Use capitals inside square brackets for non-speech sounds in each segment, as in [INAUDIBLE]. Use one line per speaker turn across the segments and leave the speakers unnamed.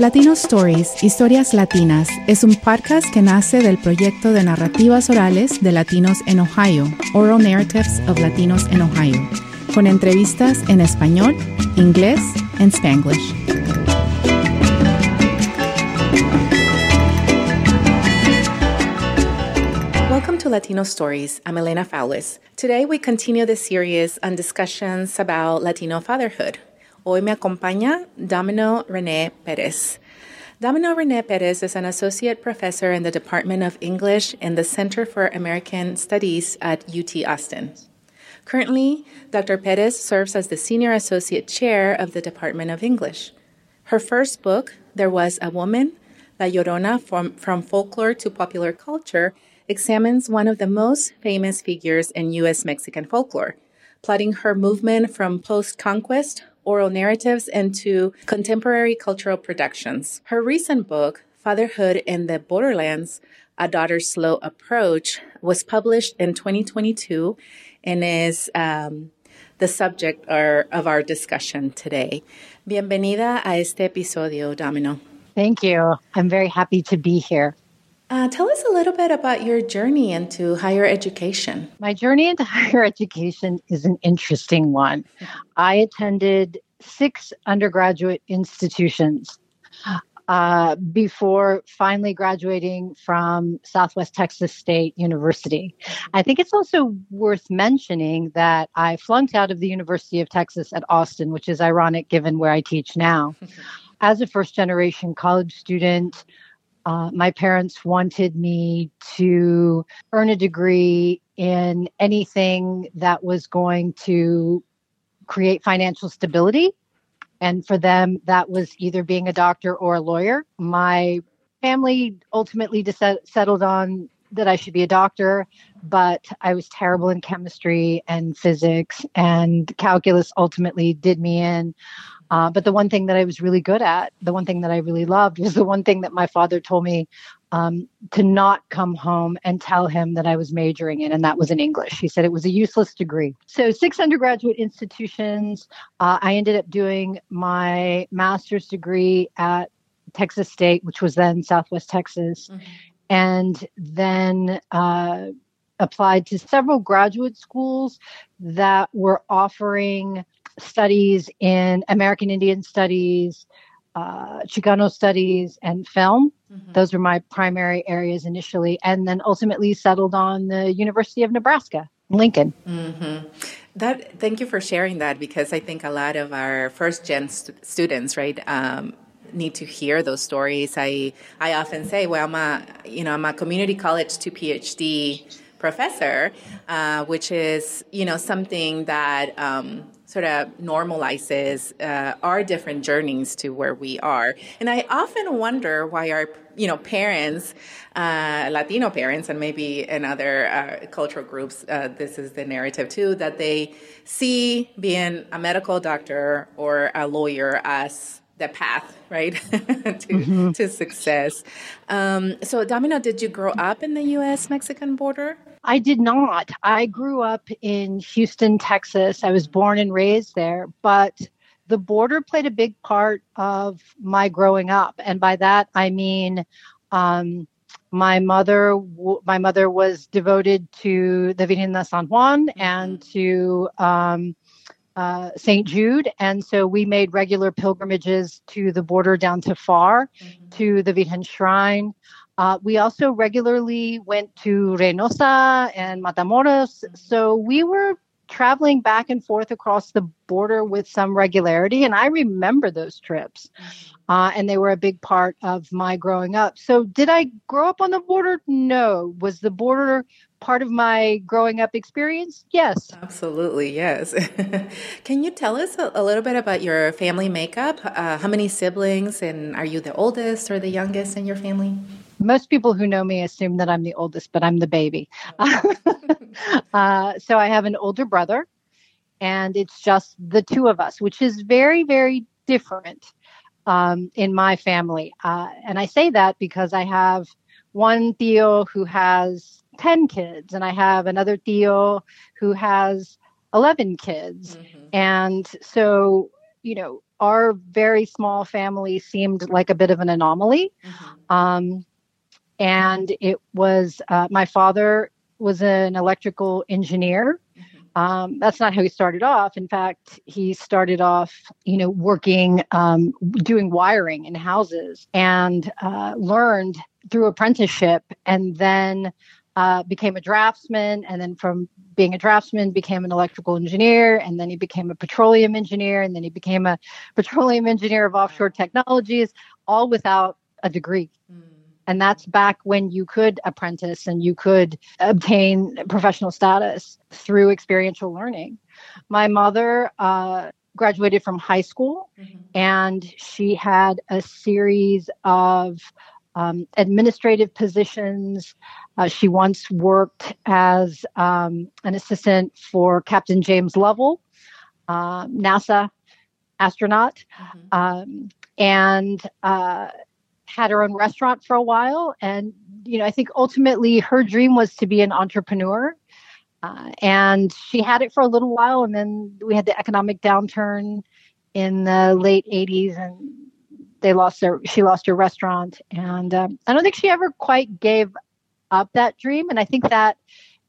Latino Stories, Historias Latinas, es un podcast que nace del proyecto de narrativas orales de latinos en Ohio, Oral Narratives of Latinos in Ohio, con entrevistas en español, inglés y spanglish. Latino Stories. I'm Elena Foulis. Today we continue the series on discussions about Latino fatherhood. Hoy me acompaña Domino René Pérez. Domino René Pérez is an associate professor in the Department of English in the Center for American Studies at UT Austin. Currently, Dr. Perez serves as the senior associate chair of the Department of English. Her first book, There Was a Woman, La Llorona from, from Folklore to Popular Culture, examines one of the most famous figures in U.S. Mexican folklore, plotting her movement from post conquest oral narratives into contemporary cultural productions. Her recent book, Fatherhood in the Borderlands A Daughter's Slow Approach, was published in 2022 and is um, the subject of our discussion today. Bienvenida a este episodio, Domino.
Thank you. I'm very happy to be here.
Uh, tell us a little bit about your journey into higher education.
My journey into [LAUGHS] higher education is an interesting one. I attended six undergraduate institutions uh, before finally graduating from Southwest Texas State University. I think it's also worth mentioning that I flunked out of the University of Texas at Austin, which is ironic given where I teach now. [LAUGHS] As a first generation college student, uh, my parents wanted me to earn a degree in anything that was going to create financial stability. And for them, that was either being a doctor or a lawyer. My family ultimately decided, settled on that I should be a doctor, but I was terrible in chemistry and physics, and calculus ultimately did me in. Uh, but the one thing that I was really good at, the one thing that I really loved, was the one thing that my father told me um, to not come home and tell him that I was majoring in, and that was in English. He said it was a useless degree. So, six undergraduate institutions. Uh, I ended up doing my master's degree at Texas State, which was then Southwest Texas, mm-hmm. and then uh, applied to several graduate schools that were offering studies in American Indian studies, uh, Chicano studies, and film. Mm-hmm. Those were my primary areas initially, and then ultimately settled on the University of Nebraska, Lincoln.
Mm-hmm. That thank you for sharing that because I think a lot of our first gen st- students, right, um, need to hear those stories. I I often say, well, I'm a you know I'm a community college to PhD professor, uh, which is you know something that um, sort of normalizes uh, our different journeys to where we are. And I often wonder why our you know parents, uh, Latino parents, and maybe in other uh, cultural groups, uh, this is the narrative too, that they see being a medical doctor or a lawyer as the path, right, [LAUGHS] to, mm-hmm. to success. Um, so, Domino, did you grow up in the U.S. Mexican border?
I did not. I grew up in Houston, Texas. I was born and raised there, but the border played a big part of my growing up, and by that I mean. Um, my mother, my mother was devoted to the Virgen de San Juan and mm-hmm. to um, uh, St. Jude. And so we made regular pilgrimages to the border down to Pharr, mm-hmm. to the Virgen Shrine. Uh, we also regularly went to Reynosa and Matamoros. So we were traveling back and forth across the border with some regularity. And I remember those trips. Mm-hmm. Uh, and they were a big part of my growing up. So, did I grow up on the border? No. Was the border part of my growing up experience? Yes.
Absolutely, yes. [LAUGHS] Can you tell us a, a, little bit about your family makeup? Uh, how many siblings, and are you the oldest or the youngest in your family?
Most people who know me assume that I'm the oldest, but I'm the baby. [LAUGHS] uh, so I have an older brother, and it's just the two of us, which is very, very different um, in my family. Uh, and I say that because I have one tío who has 10 kids, and I have another tío who has 11 kids. Mm-hmm. And so, you know, our very small family seemed like a bit of an anomaly. Mm-hmm. Um, and it was uh, my father was an electrical engineer. Um, that's not how he started off. In fact, he started off, you know, working, um, doing wiring in houses, and uh, learned through apprenticeship, and then uh, became a draftsman, and then from being a draftsman became an electrical engineer, and then he became a petroleum engineer, and then he became a petroleum engineer of offshore technologies, all without a degree. Mm. And that's back when you could apprentice and you could obtain professional status through experiential learning. My mother uh, graduated from high school mm-hmm. and she had a series of um, administrative positions. Uh, she once worked as um, an assistant for Captain James Lovell, uh, NASA astronaut, mm-hmm. um, and uh, had her own restaurant for a while. And, you know, I think ultimately her dream was to be an entrepreneur. Uh, and she had it for a little while. And then we had the economic downturn in the late 80s and they lost their, she lost her restaurant. And um, I don't think she ever quite gave up that dream. And I think that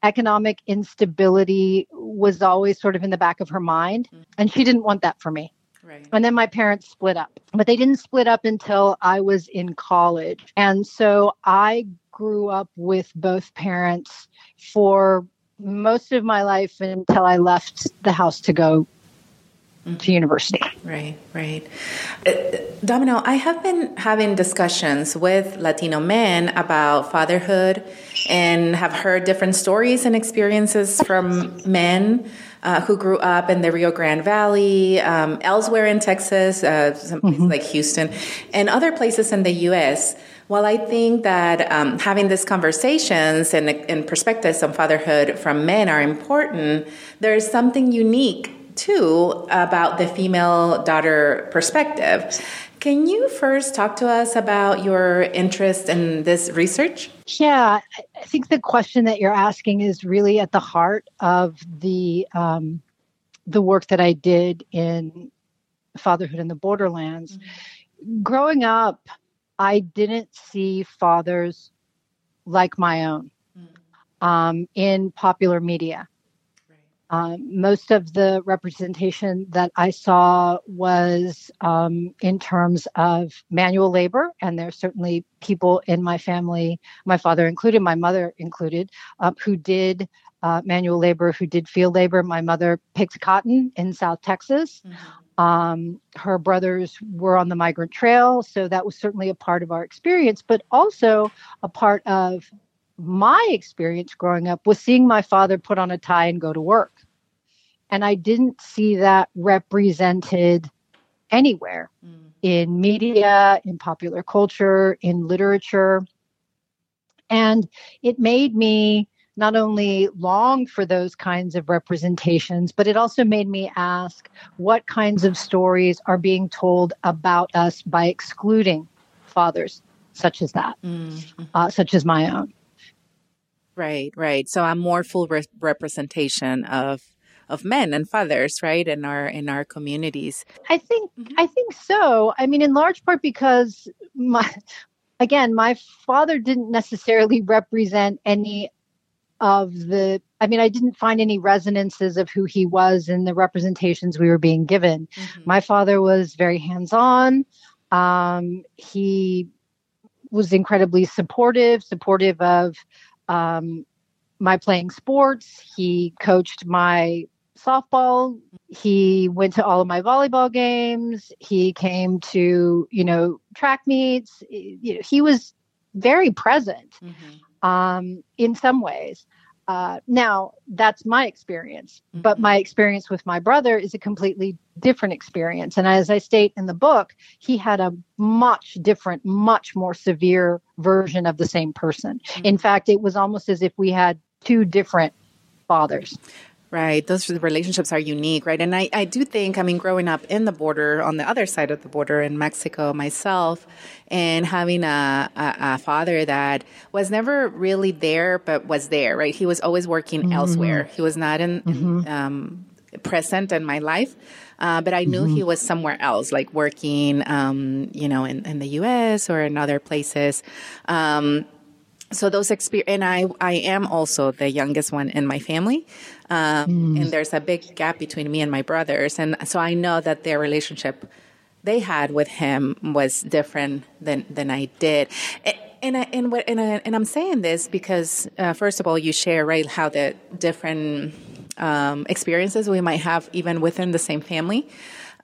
economic instability was always sort of in the back of her mind. Mm-hmm. And she didn't want that for me. Right. And then my parents split up, but they didn't split up until I was in college. And so I grew up with both parents for most of my life until I left the house to go mm-hmm. to university.
Right, right. Uh, Domino, I have been having discussions with Latino men about fatherhood and have heard different stories and experiences from men uh, who grew up in the Rio Grande Valley, um, elsewhere in Texas, uh, some places mm-hmm. like Houston, and other places in the U.S. Well, I think that um, having these conversations and, and perspectives on fatherhood from men are important, there is something unique too about the female daughter perspective. Can you first talk to us about your interest in this research?
Yeah, I think the question that you're asking is really at the heart of the um, the work that I did in fatherhood in the borderlands. Mm-hmm. Growing up, I didn't see fathers like my own mm-hmm. um, in popular media. Um, most of the representation that I saw was um, in terms of manual labor, and there's certainly people in my family, my father included, my mother included, uh, who did uh, manual labor, who did field labor. My mother picked cotton in South Texas. Mm-hmm. Um, her brothers were on the migrant trail, so that was certainly a part of our experience, but also a part of my experience growing up was seeing my father put on a tie and go to work. And I didn't see that represented anywhere mm. in media, in popular culture, in literature. And it made me not only long for those kinds of representations, but it also made me ask what kinds of stories are being told about us by excluding fathers such as that, mm-hmm. uh, such as my own.
Right, right. So a more full re- representation of of men and fathers, right, in our in our communities.
I think mm-hmm. I think so. I mean, in large part because my again, my father didn't necessarily represent any of the I mean, I didn't find any resonances of who he was in the representations we were being given. Mm-hmm. My father was very hands-on. Um, he was incredibly supportive, supportive of um, my playing sports. He coached my softball. He went to all of my volleyball games. He came to, you know, track meets. You know, he was very present mm-hmm. um, in some ways. Uh, now, that's my experience, mm-hmm. but my experience with my brother is a completely different experience. And as I state in the book, he had a much different, much more severe version of the same person. Mm-hmm. In fact, it was almost as if we had two different fathers.
Right. Those relationships are unique, right? And I, I do think, I mean, growing up in the border, on the other side of the border in Mexico myself, and having a, a, a father that was never really there, but was there, right? He was always working mm-hmm. elsewhere. He was not in, mm-hmm. um, present in my life. Uh, but I knew mm-hmm. he was somewhere else, like working, um, you know, in, in the U.S. or in other places. Um, so those experience, and I, I am also the youngest one in my family. Um, mm. and there's a big gap between me and my brothers. And so I know that their relationship they had with him was different than, than I did. And, I, and, what, and, I, and I'm saying this because, uh, first of all, you share, right, how the different um, experiences we might have even within the same family.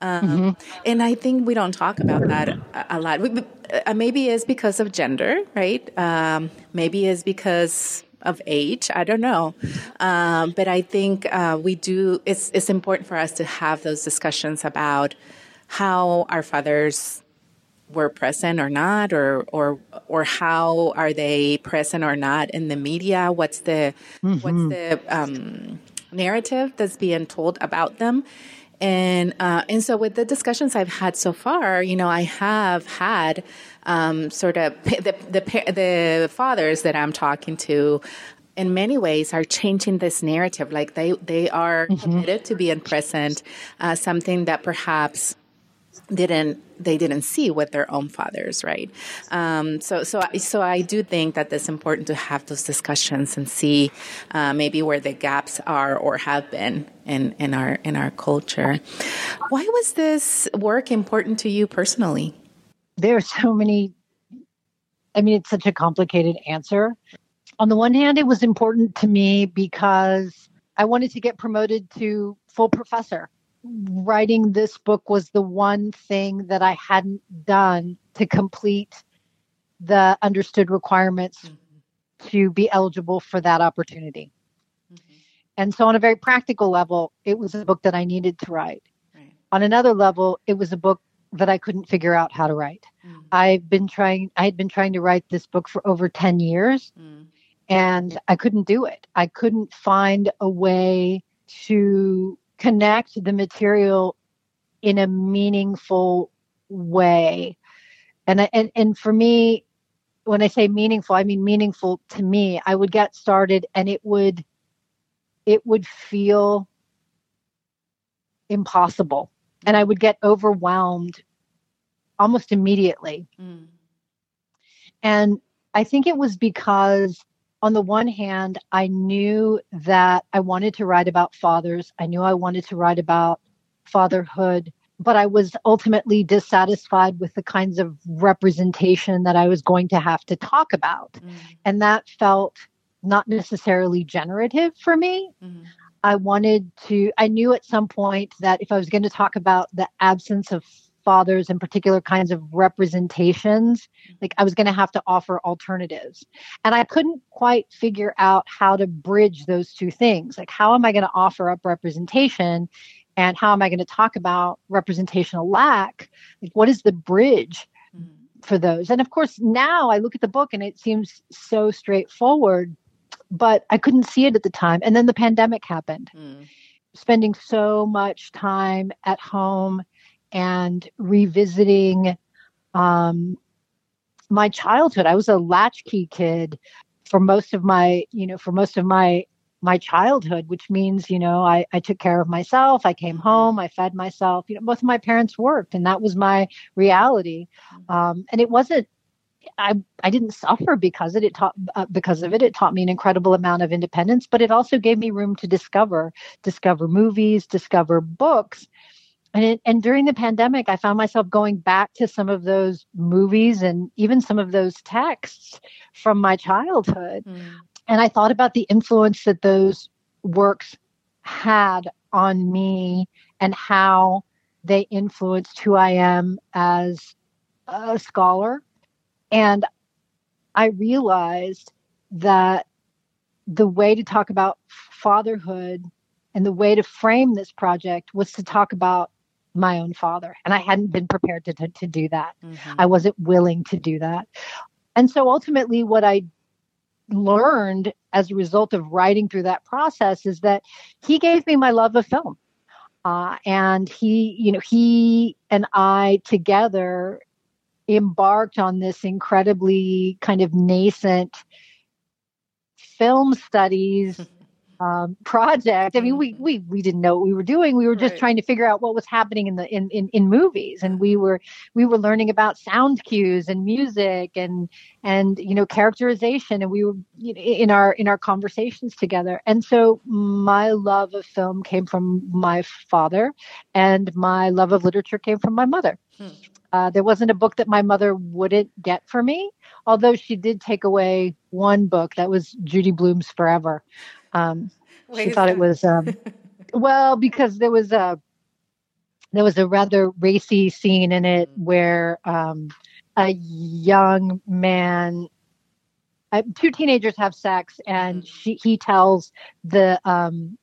Um, mm-hmm. And I think we don't talk about that a, a lot. We, uh, maybe it's because of gender, right? Um, maybe it's because of age. I don't know, um, but I think uh, we do. It's it's important for us to have those discussions about how our fathers were present or not, or or or how are they present or not in the media? What's the mm-hmm. what's the um, narrative that's being told about them? And uh, and so with the discussions I've had so far, you know, I have had um, sort of the, the the fathers that I'm talking to. In many ways, are changing this narrative. Like they they are mm-hmm. committed to being present, uh, something that perhaps didn't they didn't see with their own fathers, right? Um, so so so I do think that it's important to have those discussions and see uh, maybe where the gaps are or have been in in our in our culture. Why was this work important to you personally?
There are so many. I mean, it's such a complicated answer. On the one hand, it was important to me because I wanted to get promoted to full professor writing this book was the one thing that I hadn't done to complete the understood requirements mm-hmm. to be eligible for that opportunity. Mm-hmm. And so, on a very practical level, it was a book that I needed to write. Right. On another level, it was a book that I couldn't figure out how to write. Mm-hmm. I've been trying, I had been trying to write this book for over 10 years mm. and I couldn't do it. I couldn't find a way to connect the material in a meaningful way. And, and, and for me, when I say meaningful, I mean meaningful to me. I would get started and it would, it would feel impossible. And I would get overwhelmed almost immediately. Mm. And I think it was because on the one hand, I knew that I wanted to write about fathers. I knew I wanted to write about fatherhood, but I was ultimately dissatisfied with the kinds of representation that I was going to have to talk about. Mm. And that felt not necessarily generative for me. Mm. I wanted to, I knew at some point that if I was going to talk about the absence of fathers and particular kinds of representations, like I was going to have to offer alternatives. And I couldn't quite figure out how to bridge those two things. Like, how am I going to offer up representation? And how am I going to talk about representational lack? Like, what is the bridge mm. for those? And of course, now I look at the book and it seems so straightforward, but I couldn't see it at the time. And then the pandemic happened. Mm. Spending so much time at home and revisiting um, my childhood. I was a latchkey kid for most of my, you know, for most of my my childhood, which means, you know, I, I took care of myself. I came home. I fed myself. You know, both of my parents worked, and that was my reality. Um, and it wasn't. I I didn't suffer because it. It taught uh, because of it. It taught me an incredible amount of independence, but it also gave me room to discover, discover movies, discover books, and it, and during the pandemic, I found myself going back to some of those movies and even some of those texts from my childhood. Mm. And I thought about the influence that those works had on me and how they influenced who I am as a scholar. And I realized that the way to talk about fatherhood and the way to frame this project was to talk about my own father. And I hadn't been prepared to, to, to do that. Mm-hmm. I wasn't willing to do that. And so ultimately, what I learned as a result of writing through that process is that he gave me my love of film. Uh, and he, you know, he and I together embarked on this incredibly kind of nascent film studies [LAUGHS] um, project. I mean, we mm-hmm. we we didn't know what we were doing. We were just right. trying to figure out what was happening in the in, in in movies, and we were we were learning about sound cues and music and and you know characterization, and we were you know, in our in our conversations together. And so my love of film came from my father, and my love of literature came from my mother. Hmm. Uh, there wasn't a book that my mother wouldn't get for me, although she did take away one book that was Judy Blume's Forever. Um, she thought that? it was um, [LAUGHS] well because there was a there was a rather racy scene in it where um, a young man uh, two teenagers have sex and mm-hmm. she he tells the um,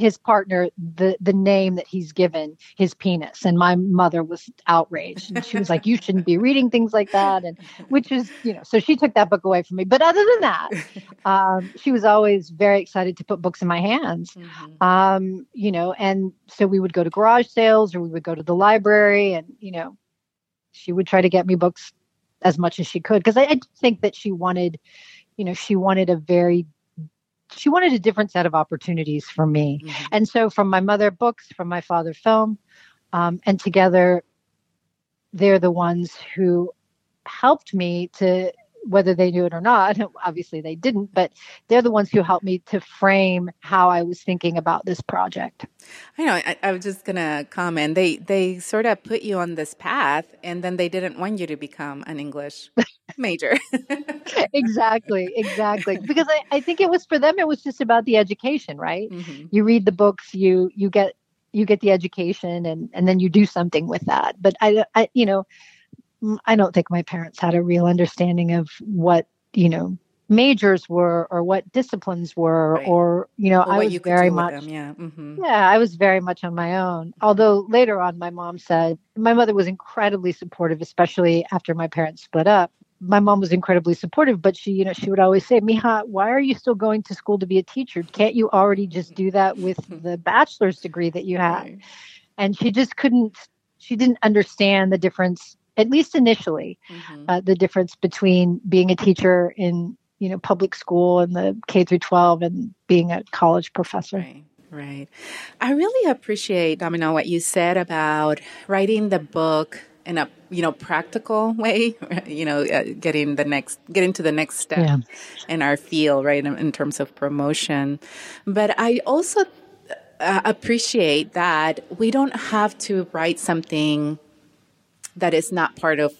his partner the the name that he's given his penis. And my mother was outraged. And she was like you shouldn't be reading things like that. And which is you know so she took that book away from me. But other than that [LAUGHS] um, she was always very excited to put books in my hands. Mm-hmm. um, you know and so we would go to garage sales or we would go to the library and you know she would try to get me books as much as she could. Because I, I think that she wanted you know she wanted a very she wanted a different set of opportunities for me. Mm-hmm. And so from my mother books, from my father film, um, and together they're the ones who helped me to whether they knew it or not [LAUGHS] obviously they didn't but they're the ones who helped me to frame how i was thinking about this project
i know i, I was just gonna comment they they sort of put you on this path and then they didn't want you to become an english major [LAUGHS]
exactly exactly because I, I think it was for them it was just about the education right mm-hmm. you read the books you you get you get the education and and then you do something with that but i, I you know I don't think my parents had a real understanding of what, you know, majors were or what disciplines were right. or you know or i was very much them, yeah mm-hmm. yeah i was very much on my own although later on my mom said my mother was incredibly supportive especially after my parents split up my mom was incredibly supportive but she you know she would always say mija why are you still going to school to be a teacher can't you already just do that with [LAUGHS] the bachelor's degree that you have and she just couldn't she didn't understand the difference at least initially, mm-hmm. uh, the difference between being a teacher in you know public school and the K through 12 and being a college professor.
Right. Right. I really appreciate, Domino, what you said about writing the book in a you know practical way [LAUGHS] you know uh, getting the next getting to the next step yeah. in our field right in, in, terms of promotion but i also uh, appreciate that we don't have to write something that is not part of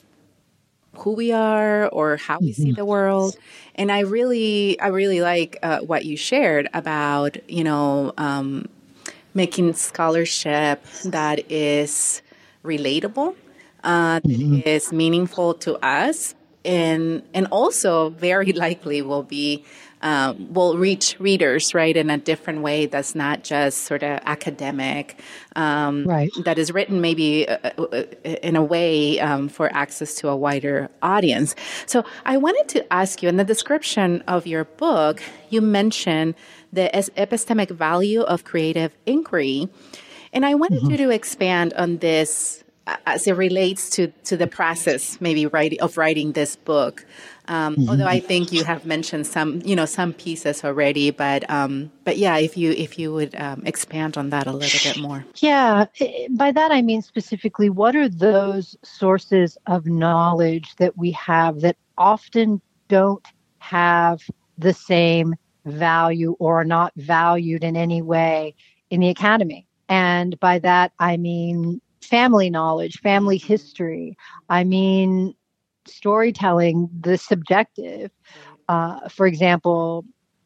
who we are or how we mm-hmm. see the world and i really i really like uh, what you shared about you know um, making scholarship that is relatable uh, mm-hmm. that is meaningful to us and and also very [LAUGHS] likely will be um, will reach readers right in a different way that's not just sort of academic um, right that is written maybe uh, uh, uh, in a way um, for access to a wider audience so i wanted to ask you in the description of your book you mentioned the epistemic value of creative inquiry and i wanted mm-hmm. you to expand on this as it relates to to the process maybe writing of writing this book. Um, mm-hmm. although I think you have mentioned some you know some pieces already but um, but yeah if you if you would um, expand on that a little bit more.
Yeah by that I mean specifically what are those sources of knowledge that we have that often don't have the same value or are not valued in any way in the academy? And by that I mean family knowledge, family history. I mean, storytelling, the subjective. Uh, for example,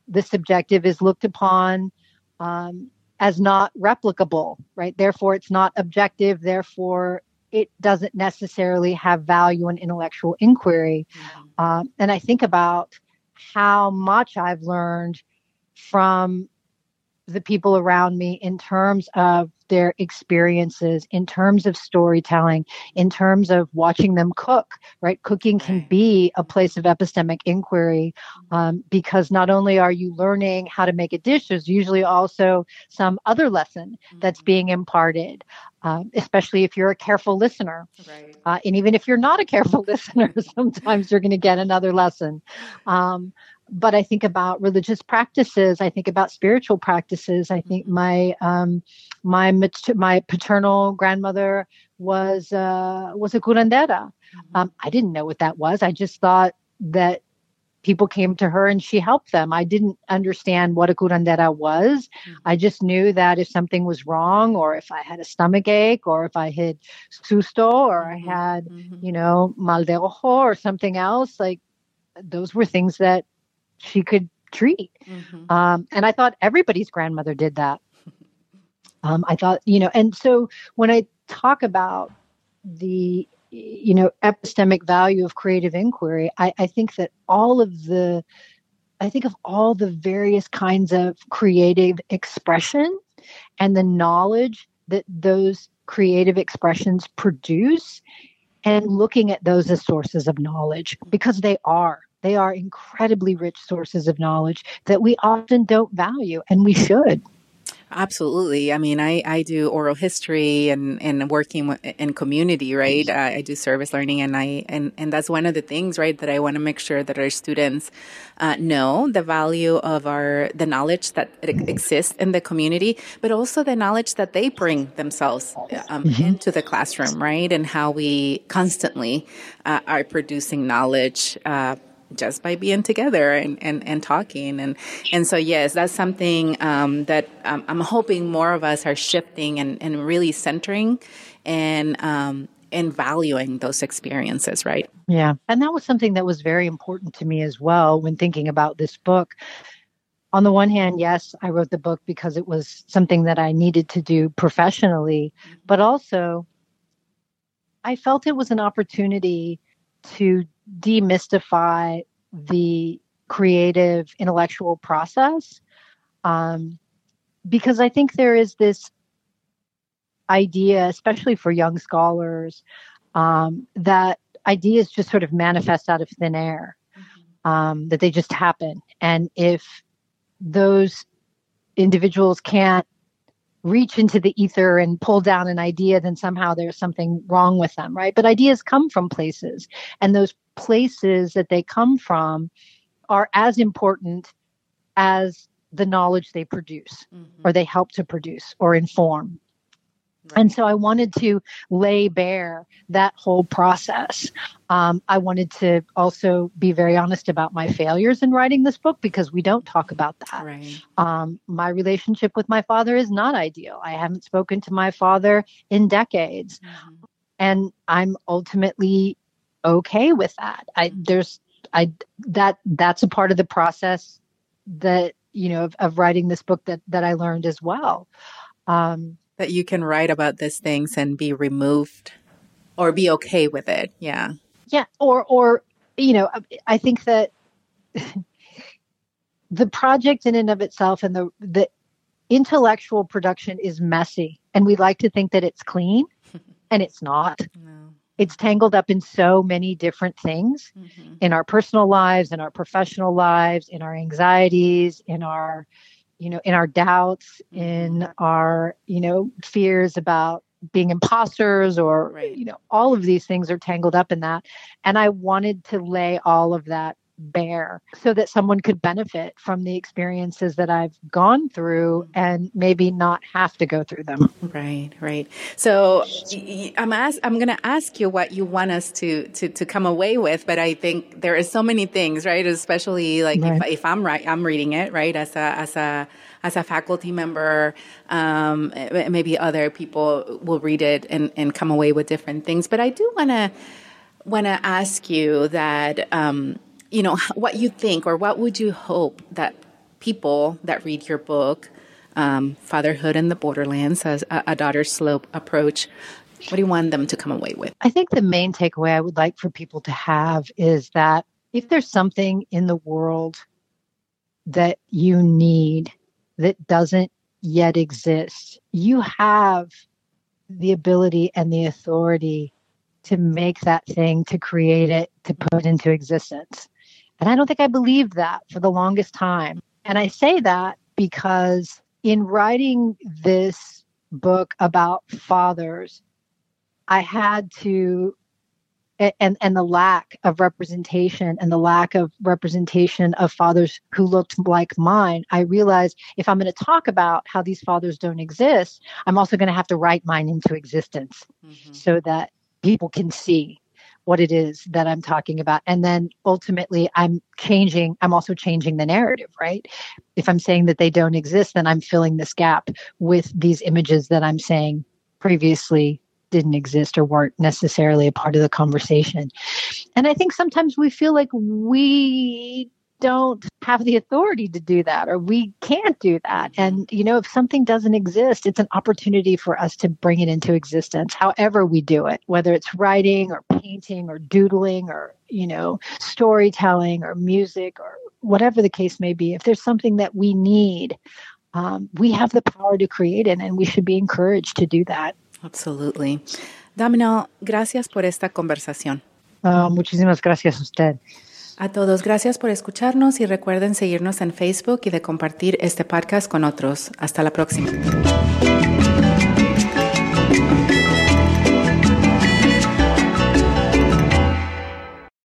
the subjective is looked upon um, as not replicable, right? Therefore, it's not objective. Therefore, it doesn't necessarily have value in intellectual inquiry. Mm-hmm. Um, and I think about how much I've learned from the people around me in terms of their experiences, in terms of storytelling, in terms of watching them cook, right? Cooking can be a place of epistemic inquiry um, because not only are you learning how to make a dish, there's usually also some other lesson that's mm-hmm. being imparted. Um, especially if you're a careful listener. Right. Uh, and even if you're not a careful [LAUGHS] listener, sometimes you're going to get another lesson. Um, but I think about religious practices. I think about spiritual practices. I think mm-hmm. my um, my my paternal grandmother was uh, was a curandera. Mm-hmm. Um, I didn't know what that was. I just thought that people came to her and she helped them. I didn't understand what a curandera was. Mm-hmm. I just knew that if something was wrong, or if I had a stomach ache, or if I had susto, or I had, mm-hmm. you know, mal de ojo, or something else, like those were things that she could treat. Mm-hmm. Um, and I thought everybody's grandmother did that. [LAUGHS] Um, I thought, you know, and so when I talk about the, you know, epistemic value of creative inquiry, I, I think that all of the, I think of all the various kinds of creative expression and the knowledge that those creative expressions produce and looking at those as sources of knowledge because they are they are incredibly rich sources of knowledge that we often don't value, and we should.
Absolutely. I mean, I, I do oral history and, and working in community, right? I, I do service learning and I, and, and that's one of the things, right, that I want to make sure that our students uh, know the value of our, the knowledge that exists in the community, but also the knowledge that they bring themselves um, mm-hmm. into the classroom, right? And how we constantly uh, are producing knowledge, uh, just by being together and, and, and talking. And, and so, yes, that's something um, that um, I'm hoping more of us are shifting and, and really centering and, um, and valuing those experiences, right?
Yeah. And that was something that was very important to me as well when thinking about this book. On the one hand, yes, I wrote the book because it was something that I needed to do professionally, but also I felt it was an opportunity to demystify the creative intellectual process um, because I think there is this idea, especially for young scholars, um, that ideas just sort of manifest out of thin air, mm-hmm. um, that they just happen. And if those individuals can't reach into the ether and pull down an idea, then somehow there's something wrong with them, right? But ideas come from places, and those places that they come from are as important as the knowledge they produce mm-hmm. or they help to produce or inform. Right. And so I wanted to lay bare that whole process. Um, I wanted to also be very honest about my failures in writing this book because we don't talk about that. Right. Um, my relationship with my father is not ideal. I haven't spoken to my father in decades. Mm-hmm. And I'm ultimately okay with that. I there's I that that's a part of the process that you know of, of writing this book that that I learned as well.
Um, that you can write about these things and be removed or be okay with it. Yeah.
Yeah. Or or you know I think that [LAUGHS] the project in and of itself and the the intellectual production is messy and we like to think that it's clean [LAUGHS] and it's not. No it's tangled up in so many different things mm-hmm. in our personal lives in our professional lives in our anxieties in our you know in our doubts mm-hmm. in our you know fears about being imposters or right. you know all of these things are tangled up in that and i wanted to lay all of that bare so that someone could benefit from the experiences that I've gone through and maybe not have to go through them.
Right, right. So I'm ask, I'm going to ask you what you want us to, to, to come away with, but I think there is so many things, right? Especially like right. if, if I'm right, I'm reading it, right? As a, as a, as a faculty member, um, maybe other people will read it and, and come away with different things. But I do want to want to ask you that um, you know, [LAUGHS] what you think or what would you hope that people that read your book, um, Fatherhood in the Borderlands, as a, a daughter's slow approach, what do you want them to come away with?
I think the main takeaway I would like for people to have is that if there's something in the world that you need that doesn't yet exist, you have the ability and the authority to make that thing, to create it, to put it into existence. And I don't think I believed that for the longest time. And I say that because in writing this book about fathers, I had to and and the lack of representation and the lack of representation of fathers who looked like mine i realized if i'm going to talk about how these fathers don't exist i'm also going to have to write mine into existence mm-hmm. so that people can see what it is that i'm talking about and then ultimately i'm changing i'm also changing the narrative right if i'm saying that they don't exist then i'm filling this gap with these images that i'm saying previously didn't exist or weren't necessarily a part of the conversation. And I think sometimes we feel like we don't have the authority to do that or we can't do that. And, you know, if something doesn't exist, it's an opportunity for us to bring it into existence, however we do it, whether it's writing or painting or doodling or, you know, storytelling or music or whatever the case may be. If there's something that we need, um, we have the power to create it and we should be encouraged to do that.
Absolutely. Domino, gracias por esta conversación.
Uh, muchísimas gracias a usted.
A todos, gracias por escucharnos y recuerden seguirnos en Facebook y de compartir este podcast con otros. Hasta la próxima.